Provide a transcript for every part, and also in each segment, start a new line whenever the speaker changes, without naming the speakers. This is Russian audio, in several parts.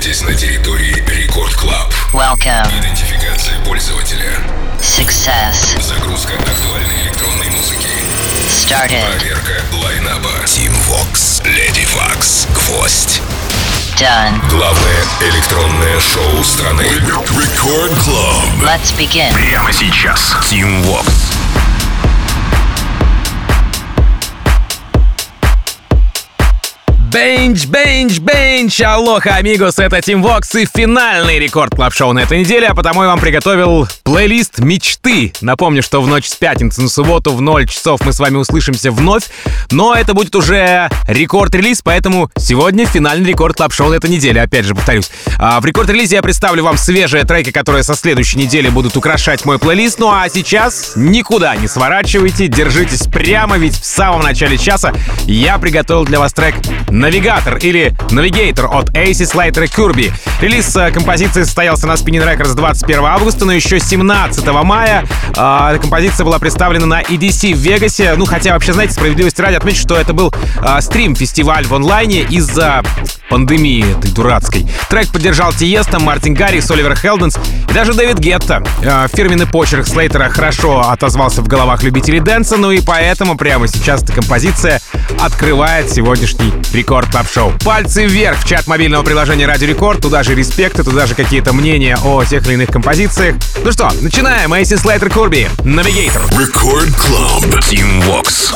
находитесь на территории Record Club.
Welcome.
Идентификация пользователя.
Success.
Загрузка актуальной электронной музыки.
Started.
Проверка line-up а. Team Vox, Lady Vox, Гвоздь.
Done.
Главное электронное шоу страны. Record Club.
Let's begin.
Прямо сейчас. Team Vox.
Бенч, бенч, бенч! Алоха, амигос, это Team Vox и финальный Record Club Show на этой неделе, а потому я вам приготовил плейлист мечты. Напомню, что в ночь с пятницы на субботу в 0 часов мы с вами услышимся вновь, но это будет уже Record Release, поэтому сегодня финальный Record Club Show на этой неделе, опять же повторюсь. А в Record Release я представлю вам свежие треки, которые со следующей недели будут украшать мой плейлист, ну а сейчас никуда не сворачивайте, держитесь прямо, ведь в самом начале часа я приготовил для вас трек Навигатор или Навигатор от Эйси Слайтера Курби. Релиз э, композиции состоялся на Spinning Records 21 августа, но еще 17 мая э, композиция была представлена на EDC в Вегасе. Ну, хотя вообще, знаете, справедливости ради отметить, что это был э, стрим-фестиваль в онлайне из-за пандемии этой дурацкой. Трек поддержал Тиеста, Мартин Гарри, Оливер Хелденс и даже Дэвид Гетта. Э, фирменный почерк Слейтера хорошо отозвался в головах любителей дэнса, ну и поэтому прямо сейчас эта композиция открывает сегодняшний Record Club Show Пальцы вверх в чат мобильного приложения Радио Рекорд, туда же респекты, туда же какие-то мнения о тех или иных композициях. Ну что, начинаем. AC Slater, Curbi, Navigator.
Record Club. Team Vox.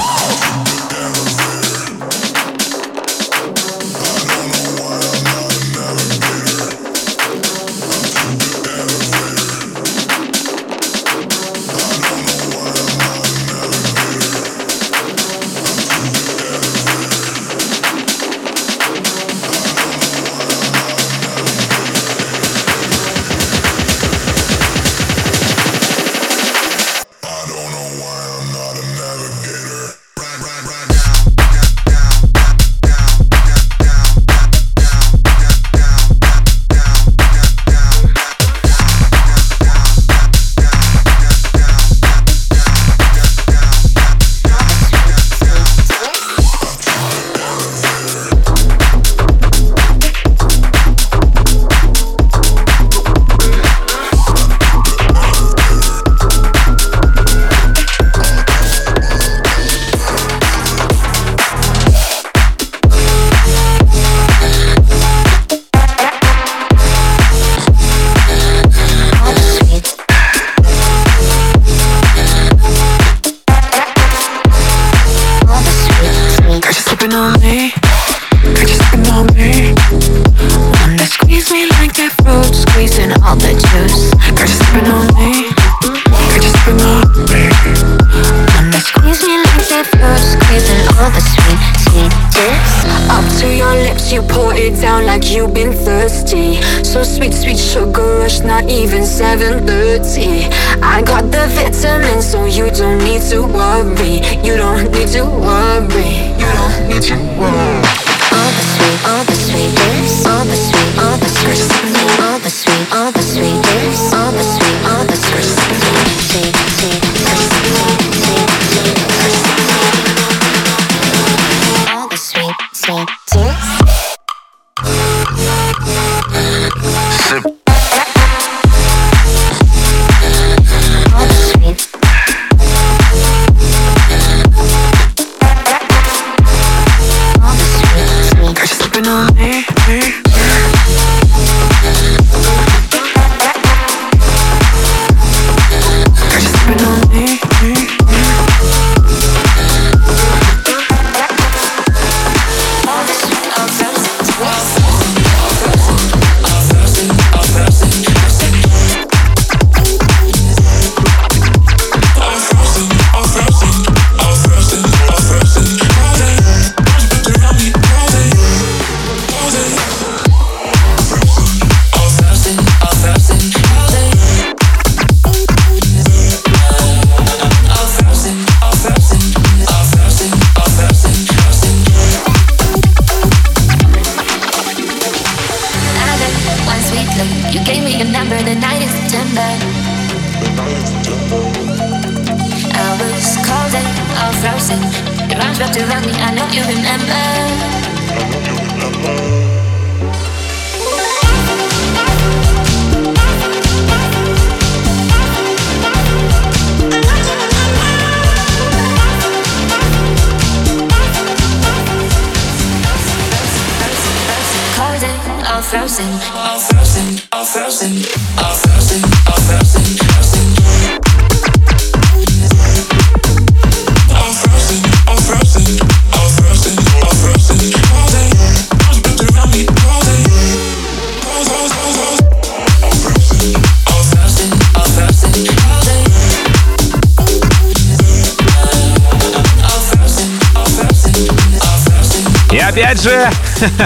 И опять же,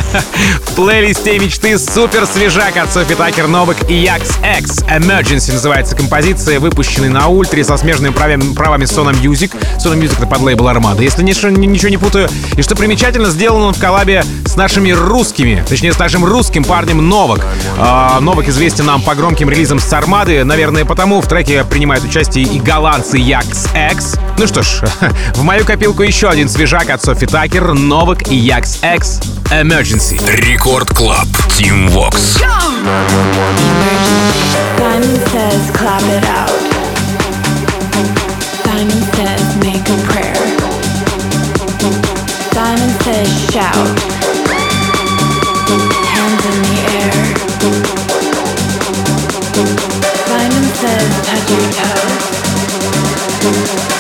в плейлисте мечты супер свежак от Софи Такер Новак и Якс X. Emergency называется композиция, выпущенная на ультре со смежными правами, правами Sona Music. Sona Music это под лейбл Армада. Если ничего, ничего не путаю. И что примечательно, сделан он в коллабе с нашими русскими, точнее с нашим русским парнем Новак. А, Новак известен нам по громким релизам с Армады. Наверное, потому в треке принимают участие и голландцы Якс X. Ну что ж, в мою копилку еще один свежак от Софи Такер, Новак и Якс X. Emergency.
Рекорд Клаб. Team Vox.
Simon says, clap it out. Simon says, make a prayer. Simon says, shout. Hands in the air. Simon says, touch your toes.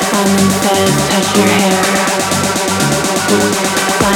Simon says, touch your hair.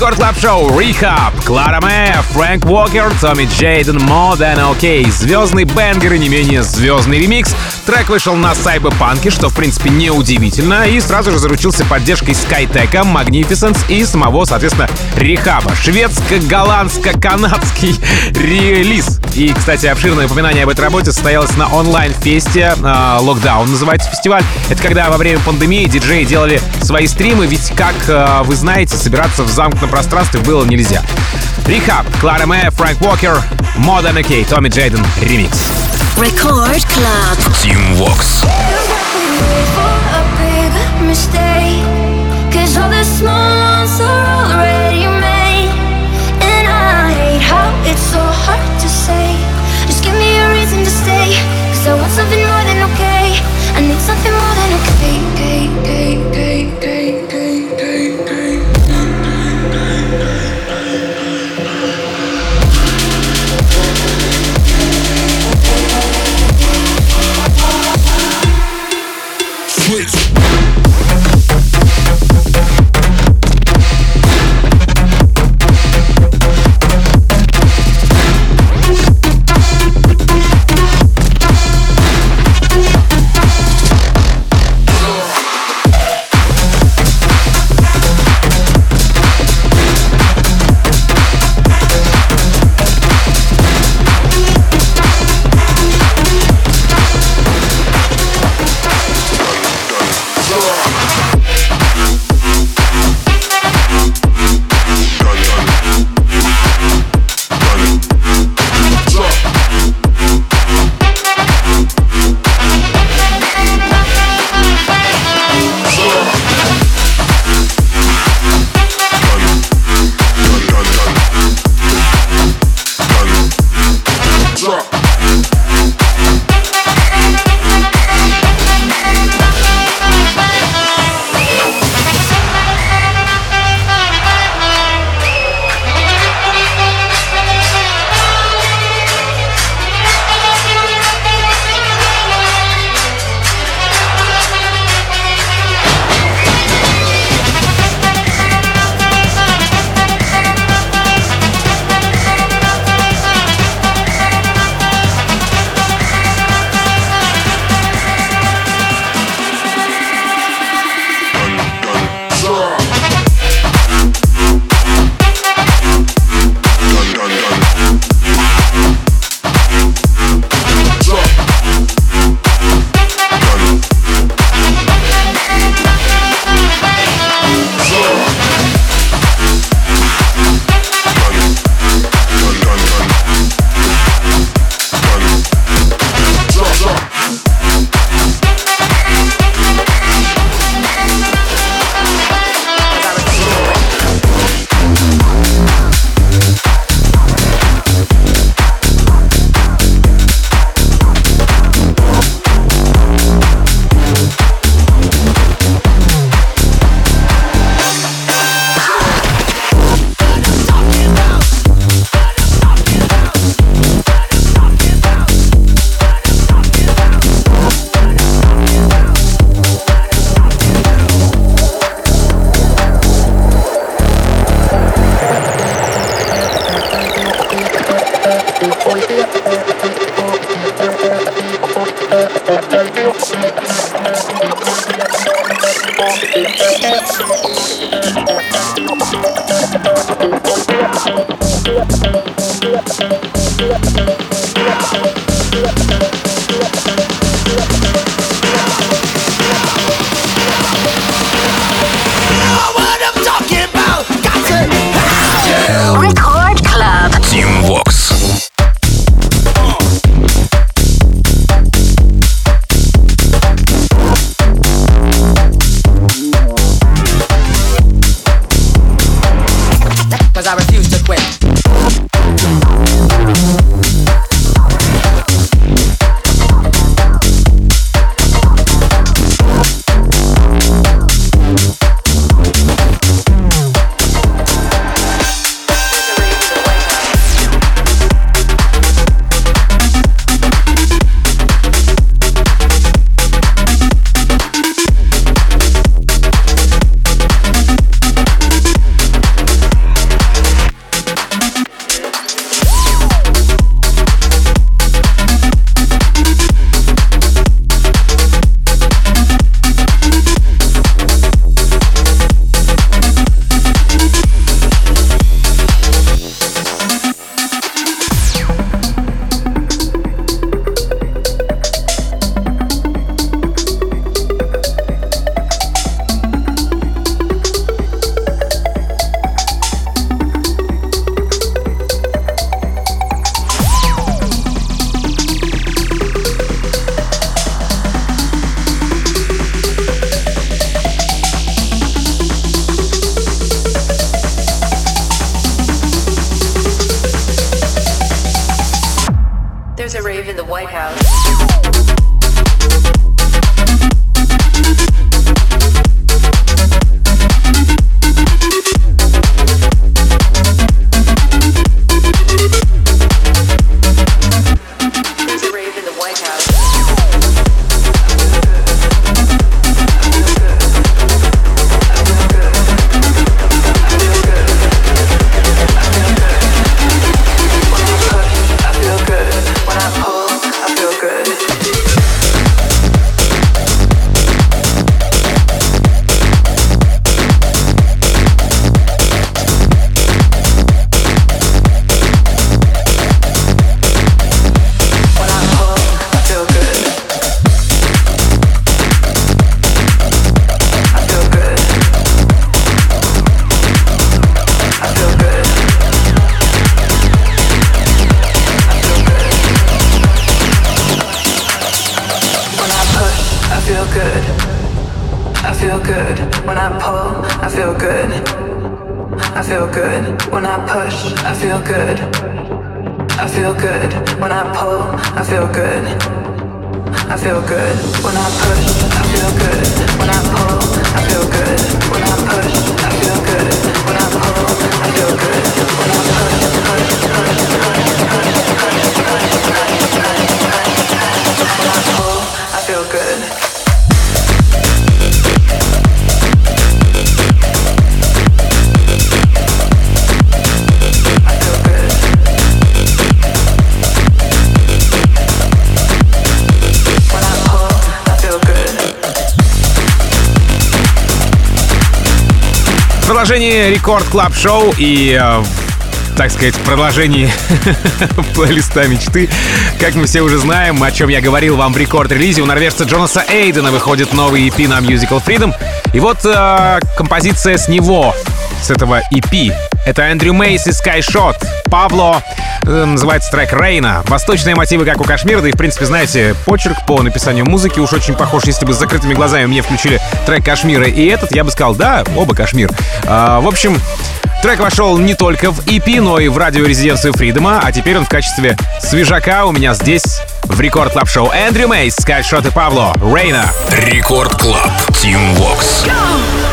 рекорд клаб шоу Рехаб, Клара Мэ, Фрэнк Уокер, Томми Джейден, Than OK. Звездный бенгер и не менее звездный ремикс. Трек вышел на Сайберпанке, что в принципе не удивительно, и сразу же заручился поддержкой Skytech, Magnificence и самого, соответственно, Рехаба. Шведско-голландско-канадский релиз. И, кстати, обширное упоминание об этой работе состоялось на онлайн-фесте Локдаун называется фестиваль. Это когда во время пандемии диджеи делали свои стримы, ведь, как э, вы знаете, собираться в замкнутом пространстве было нельзя. Рехаб, Клара Мэ, Фрэнк Уокер, Modern OK, Томми Джейден, ремикс.
Record Club.
Team Vox.
for a big mistake. Cause all the small ones are So
what's up in
продолжении Record Club Show и, э, так сказать, продолжении плейлиста мечты. Как мы все уже знаем, о чем я говорил вам в Record Release, у норвежца Джонаса Эйдена выходит новый EP на Musical Freedom. И вот э, композиция с него, с этого EP. Это Эндрю Мейс и Sky Shot. Павло называется трек Рейна. Восточные мотивы, как у Кашмира, да и, в принципе, знаете, почерк по написанию музыки уж очень похож, если бы с закрытыми глазами мне включили трек Кашмира и этот, я бы сказал, да, оба Кашмир. А, в общем, Трек вошел не только в EP, но и в радиорезиденцию Freedom'а, а теперь он в качестве свежака у меня здесь в Record Club Show. Эндрю Мейс, Sky Shot и Павло, Рейна.
Record Club. Team Vox.
wherever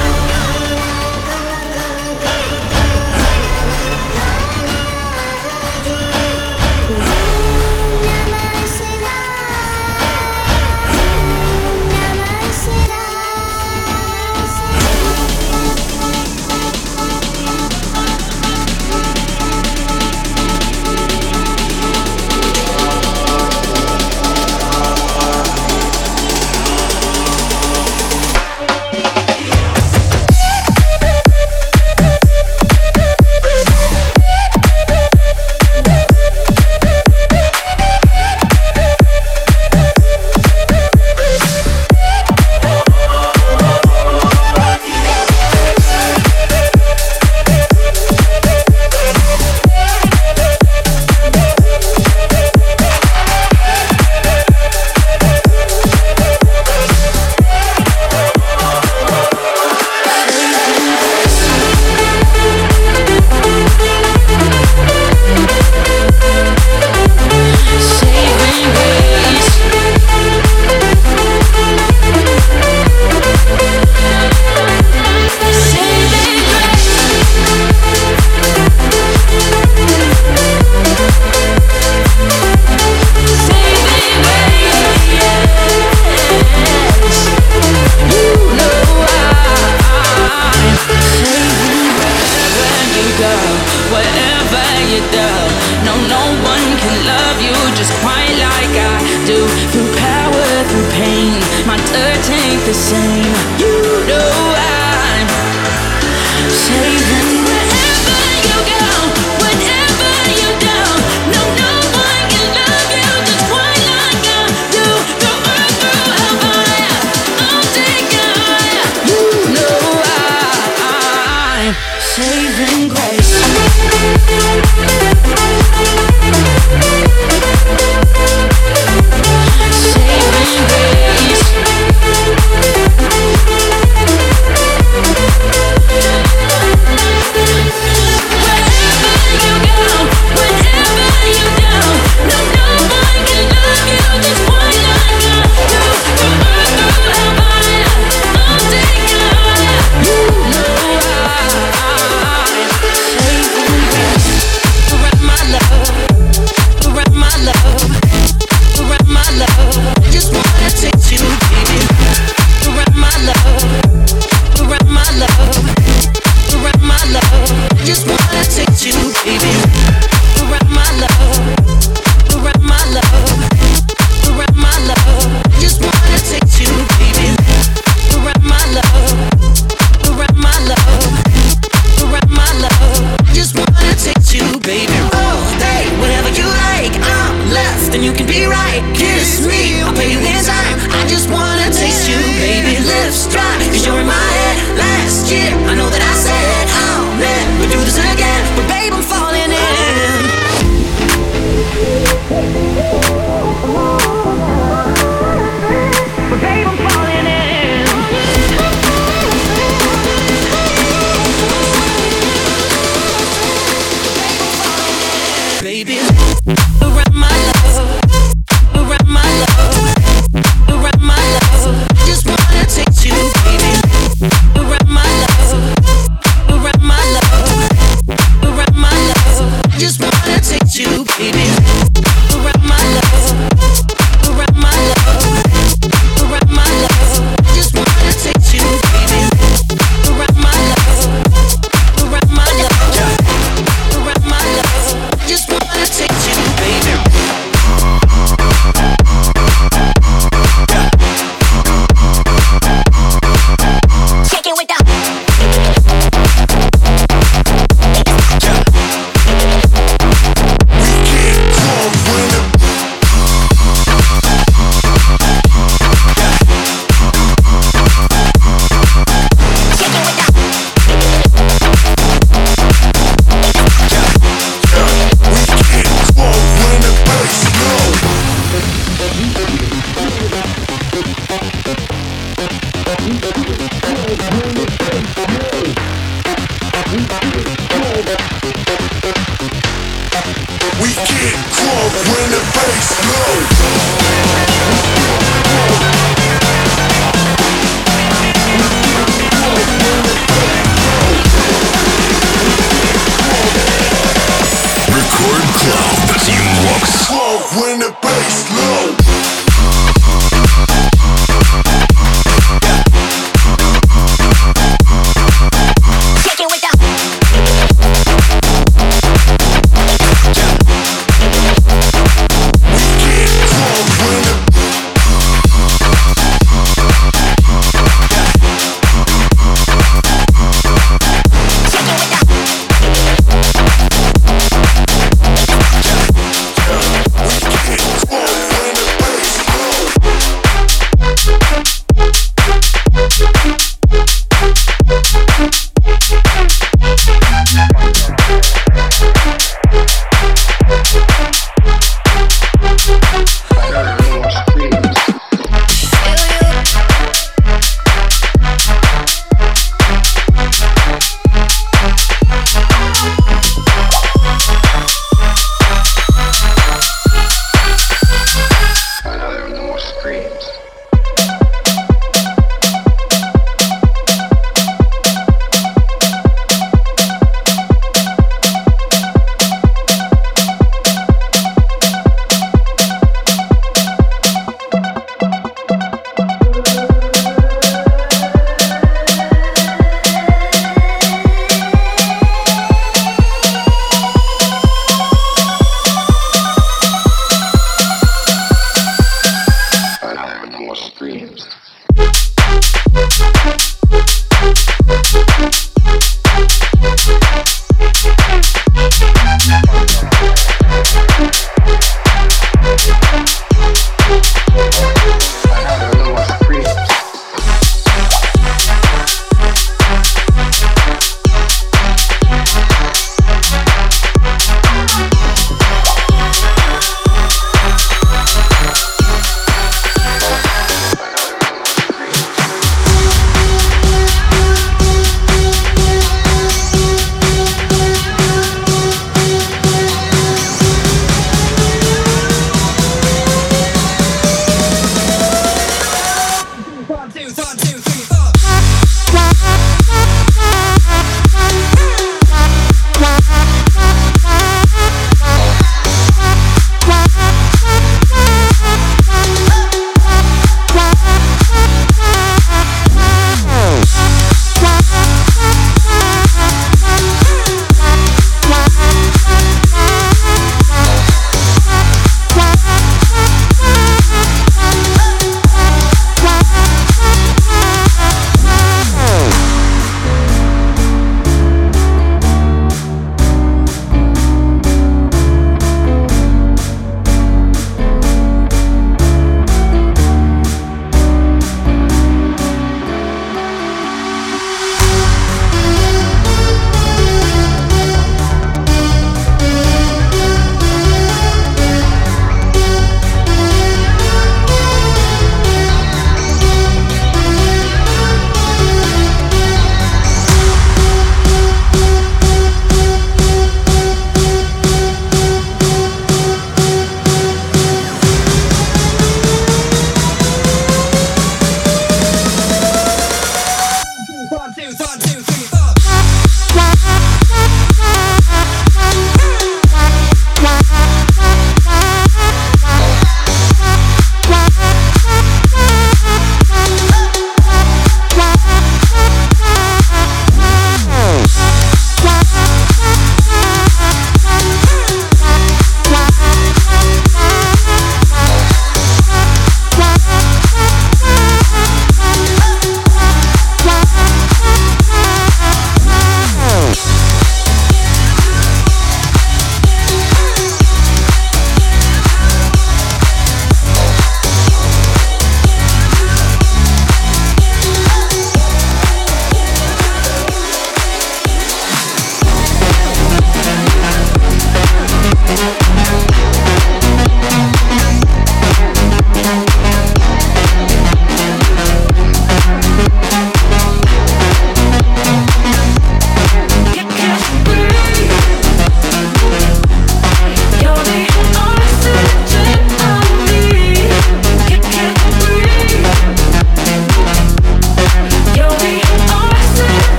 the
same.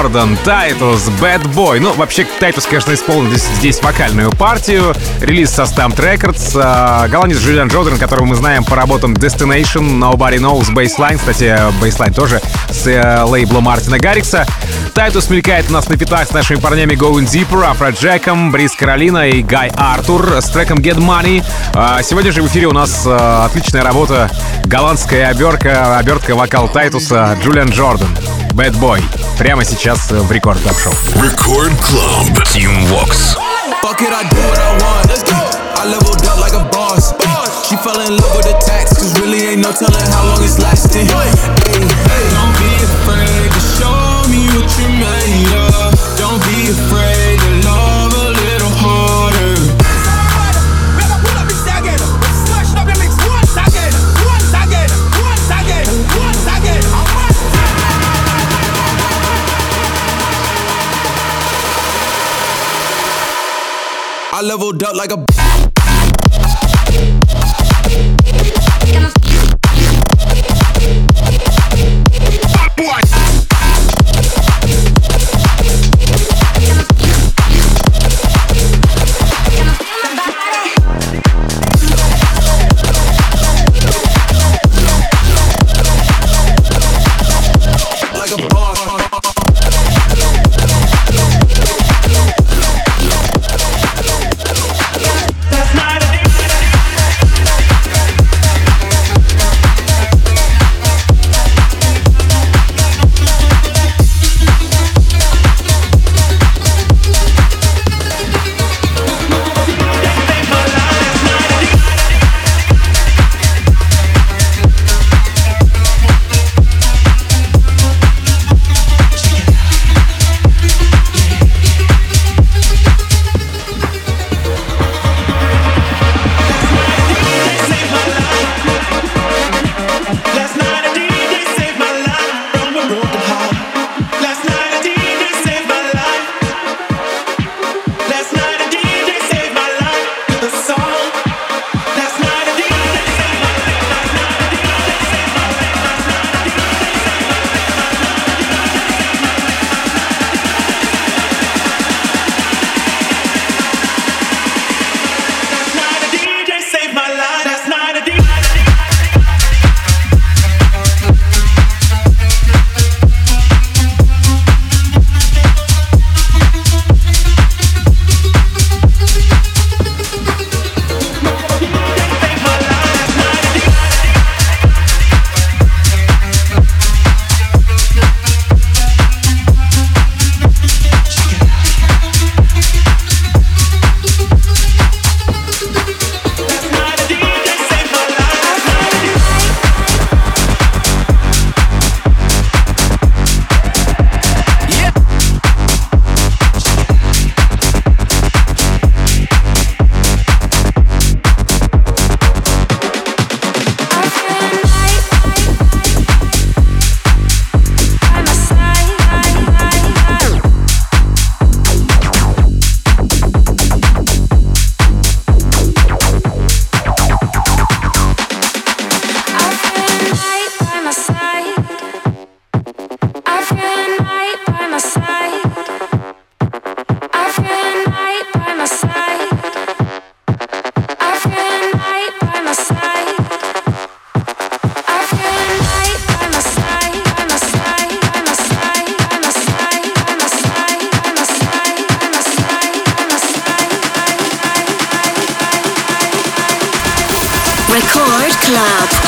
Джордан, Тайтус, Bad Boy. Ну, вообще, Тайтус, конечно, исполнил здесь, здесь вокальную партию. Релиз со STMPD Records. А, голландец Джулиан Джордан, которого мы знаем по работам Destination, Nobody Knows, Baseline. Кстати, Baseline тоже с э, лейбла Мартина Гаррикса. Тайтус мелькает у нас на пятах с нашими парнями Going Deeper, Афроджеком, Breathe Carolina и Guy Arthur с треком Get Money. А, сегодня же в эфире у нас э, отличная работа, голландская обертка, обертка вокал Тайтуса Джулиан Джордан. Bad Boy. Прямо сейчас в Рекорд Клаб Шоу.
Record Club. Team Vox.
Fuck it, I do what I want. Let's go. I leveled up like a boss. She fell in love with the tax, cause really ain't no telling how long it's lasting. Hey, hey. Don't be afraid to show me what you're made of. I leveled up like a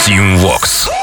Tune Vox.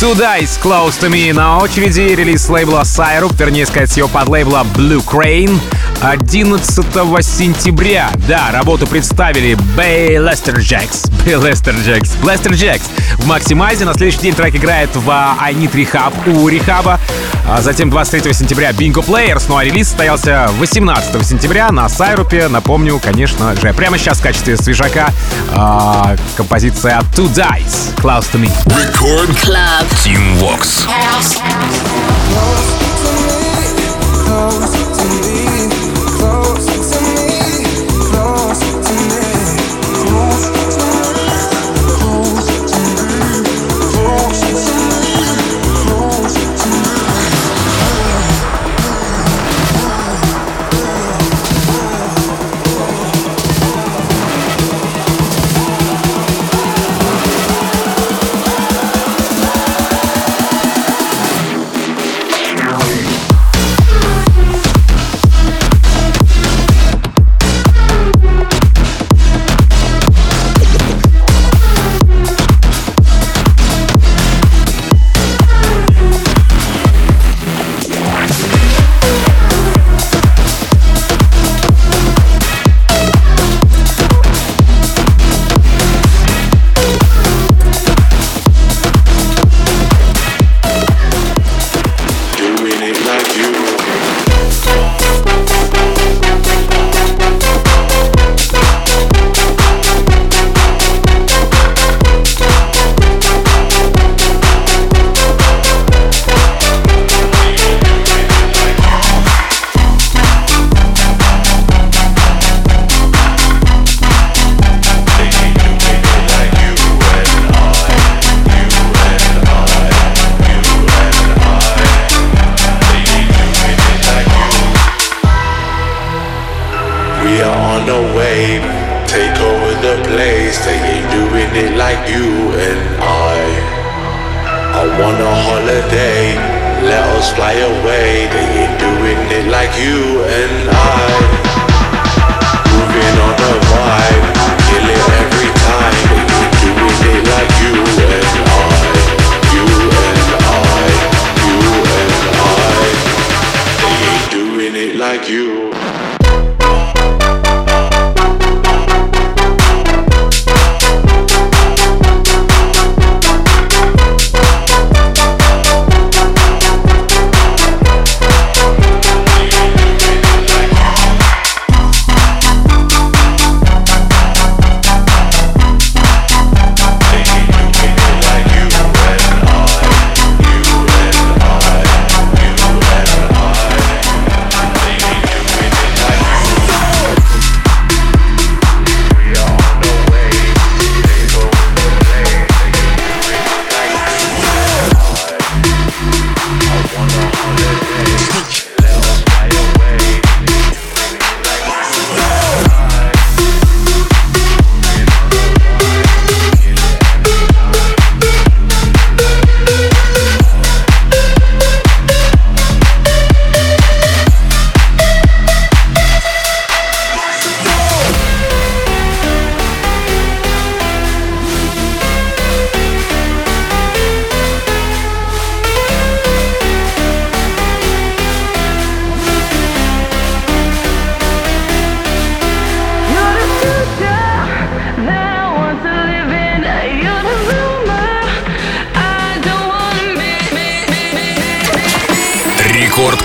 Two Dice Close to Me на очереди. Релиз лейбла Syrup, вернее сказать, его под лейбла Blue Crane. 11 сентября. Да, работу представили Бэй Лестер Джекс. Бэй Лестер Джекс. Лестер Джекс. В Максимайзе на следующий день трек играет в I Need Rehab у Рехаба. А затем 23 сентября Bingo Players. Ну а релиз состоялся 18 сентября на Сайрупе. Напомню, конечно же, прямо сейчас в качестве свежака а, композиция Two Dice Close to Me.
Record
Club.
Team Vox.
We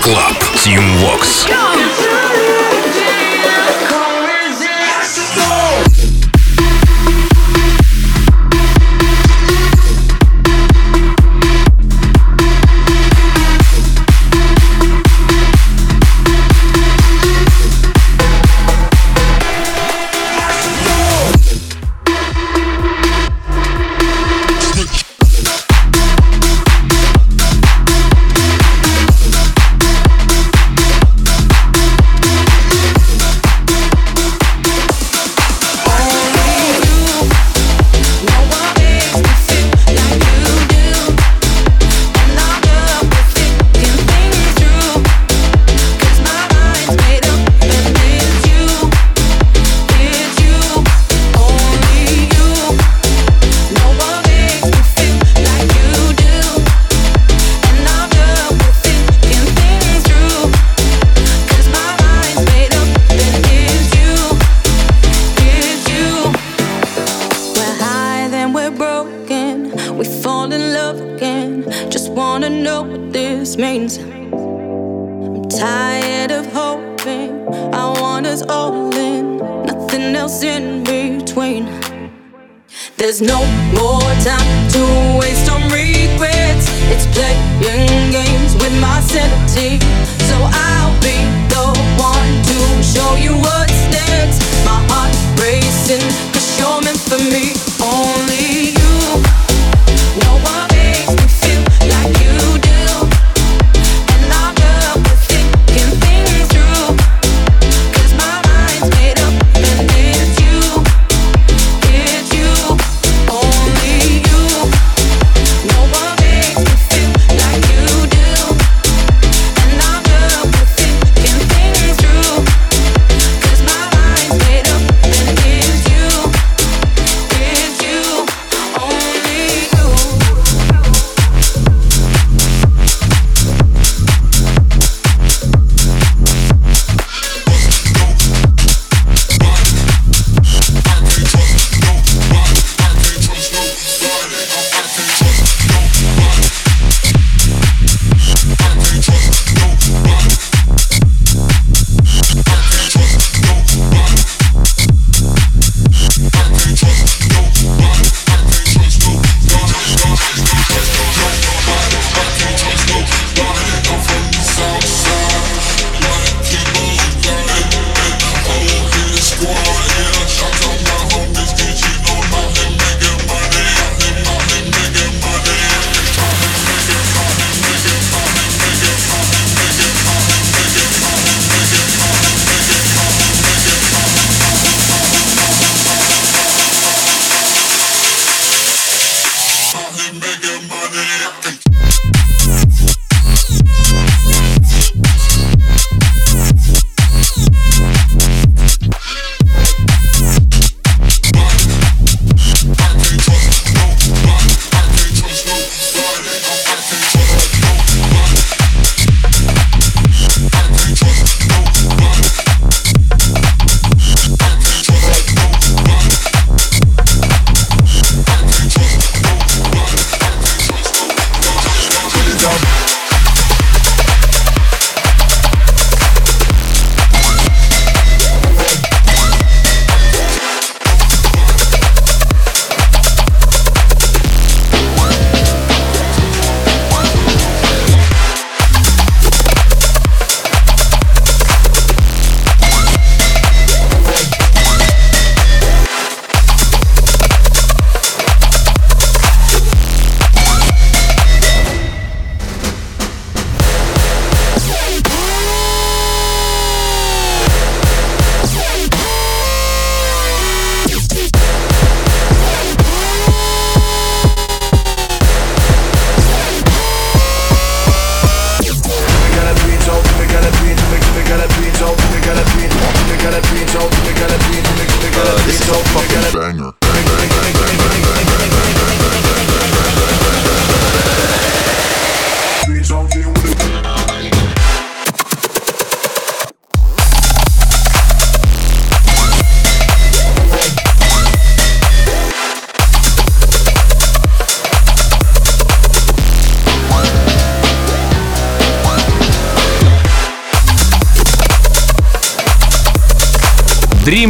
Рекорд Клаб. Team Vox.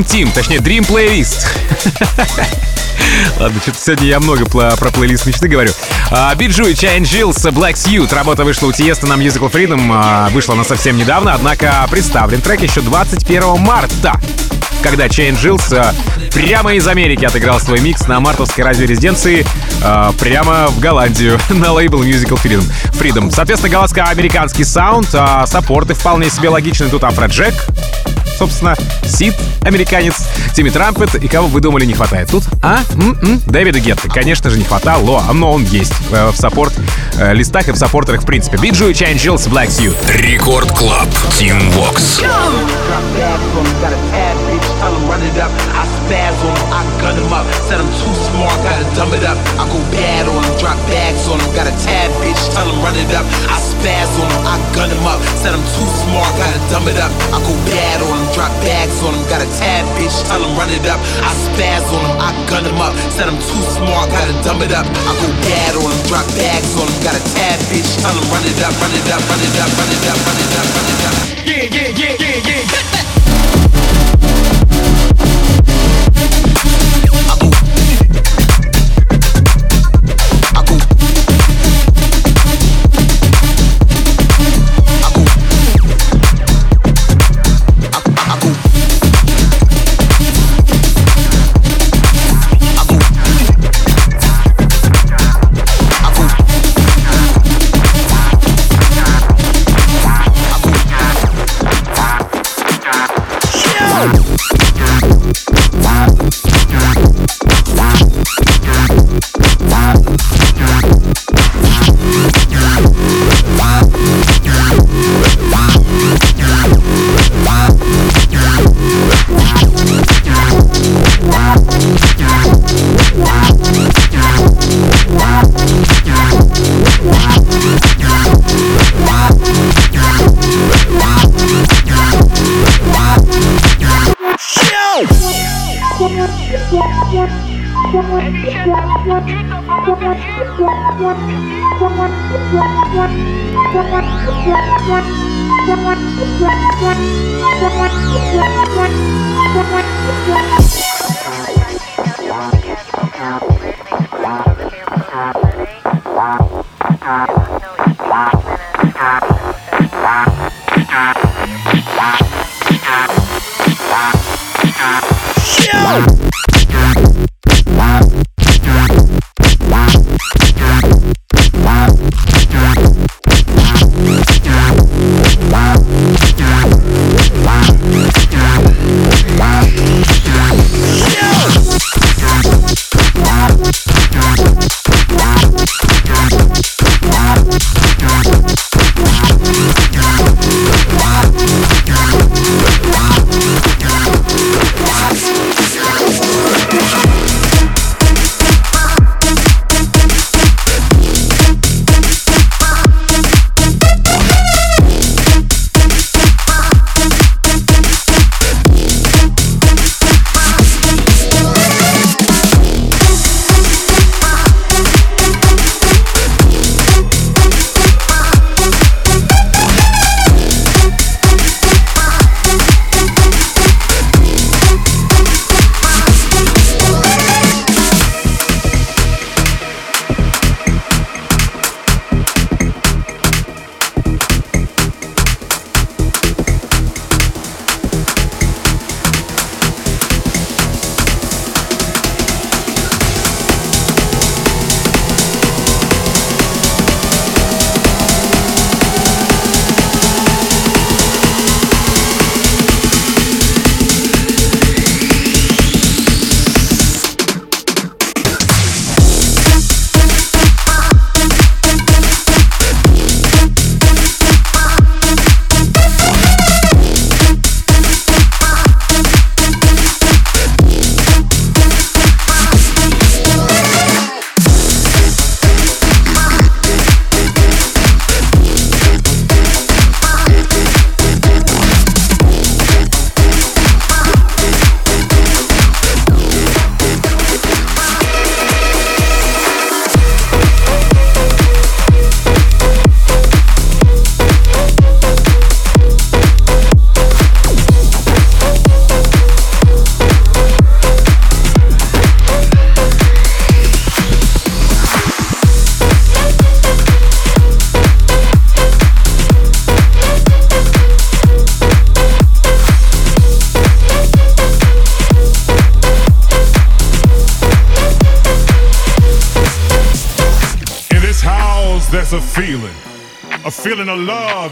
Dream Team, точнее Dream Playlist. Ладно, что-то сегодня я много про, про плейлист мечты говорю. А, Биджу и Чейн Джилс Black Suit. Работа вышла у Тиеста на Musical Freedom. А, вышла она совсем недавно, однако представлен трек еще 21 марта когда Чейн Джилс а, прямо из Америки отыграл свой микс на мартовской радиорезиденции а, прямо в Голландию на лейбл Musical Freedom. Freedom. Соответственно, голландско-американский саунд, а, саппорты вполне себе логичны. Тут Афроджек, собственно, Сид, американец, Тимми Трампет и кого вы думали не хватает тут? А? М-м, Дэвида Гетта, конечно же, не хватало, но он есть э, в саппорт э, листах и в саппортерах в принципе. Биджу и Чайн Джилс Black Suit.
Рекорд Клаб. Team Vox.
Tell him run it up. I spaz on him, I gun him up. Said I'm too smart, gotta dumb it up. I go bad on him, drop bags on him. Got a tab bitch, tell him run it up. I spaz on him, I gun him up. Said I'm too smart, gotta dumb it up. I go bad on him, drop bags on him. Got a tab bitch, tell him run it up. I spaz on him, I gun him up. Said I'm too smart, gotta dumb it up. I go bad on him, drop bags on him. Got a tab bitch, tell him run it up, run it up, run it up, run it up, run it up, run it up. Yeah, yeah, yeah, yeah, yeah.
Yo!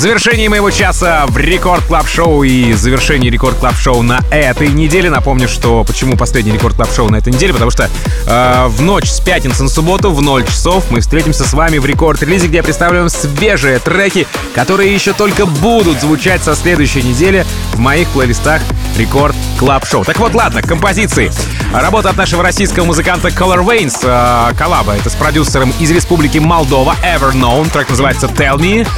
завершении моего часа в Record Club Show и завершении Record Club Show на этой неделе. Напомню, что почему последний Record Club Show на этой неделе, потому что э, в ночь с пятницы на субботу в 0 часов мы встретимся с вами в Record Release, где я представлю вам свежие треки, которые еще только будут звучать со следующей недели в моих плейлистах Record Club Show. Так вот, ладно, композиции. Работа от нашего российского музыканта Color Veins, э, коллаба. Это с продюсером из республики Молдова, Everknown. Трек называется Tell Me.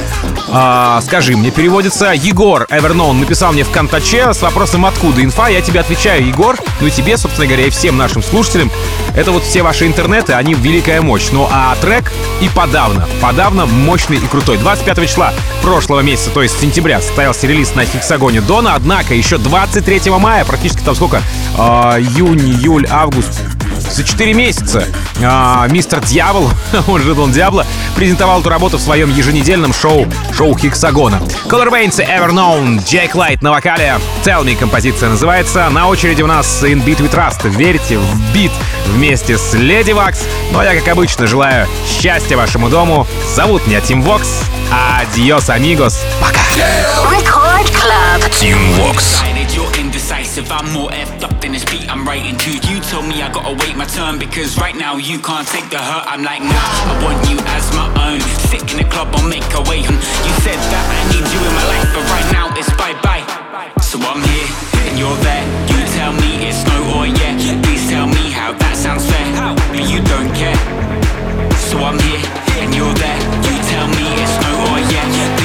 Э, скажи мне, переводится. Егор Everknown написал мне в Контаче с вопросом «Откуда инфа?» Я тебе отвечаю, Егор. Ну и тебе, собственно говоря, и всем нашим слушателям. Это вот все ваши интернеты, они великая мощь. Ну а трек и подавно, подавно мощный и крутой. 25 числа прошлого месяца, то есть сентября, состоялся релиз на Хексагоне Дона, однако еще 23 мая, практически там сколько, э, июнь, июль, август, за 4 месяца а, мистер Дьявол, он же Дон Диабло, презентовал эту работу в своем еженедельном шоу, шоу Хексагона. Color Veins и Everknown, Джейк Лайт на вокале, Tell Me композиция называется. На очереди у нас In Beat with Rust, верьте в бит вместе с Леди Вакс. Ну а я, как обычно, желаю счастья вашему дому. Зовут меня Тим Вокс. Адьос, амигос. Пока.
Record Club.
Team Vox.
If I'm more effed up than this beat I'm writing to. You told me I gotta wait my turn because right now you can't take the hurt. I'm like, nah, I want you as my own. Sick in the club, I'll make a way. You said that I need you in my life, but right now it's bye bye. So I'm here and you're there. You tell me it's no or yeah. Please tell me how that sounds fair. But you don't care. So I'm here and you're there. You tell me it's no or yeah.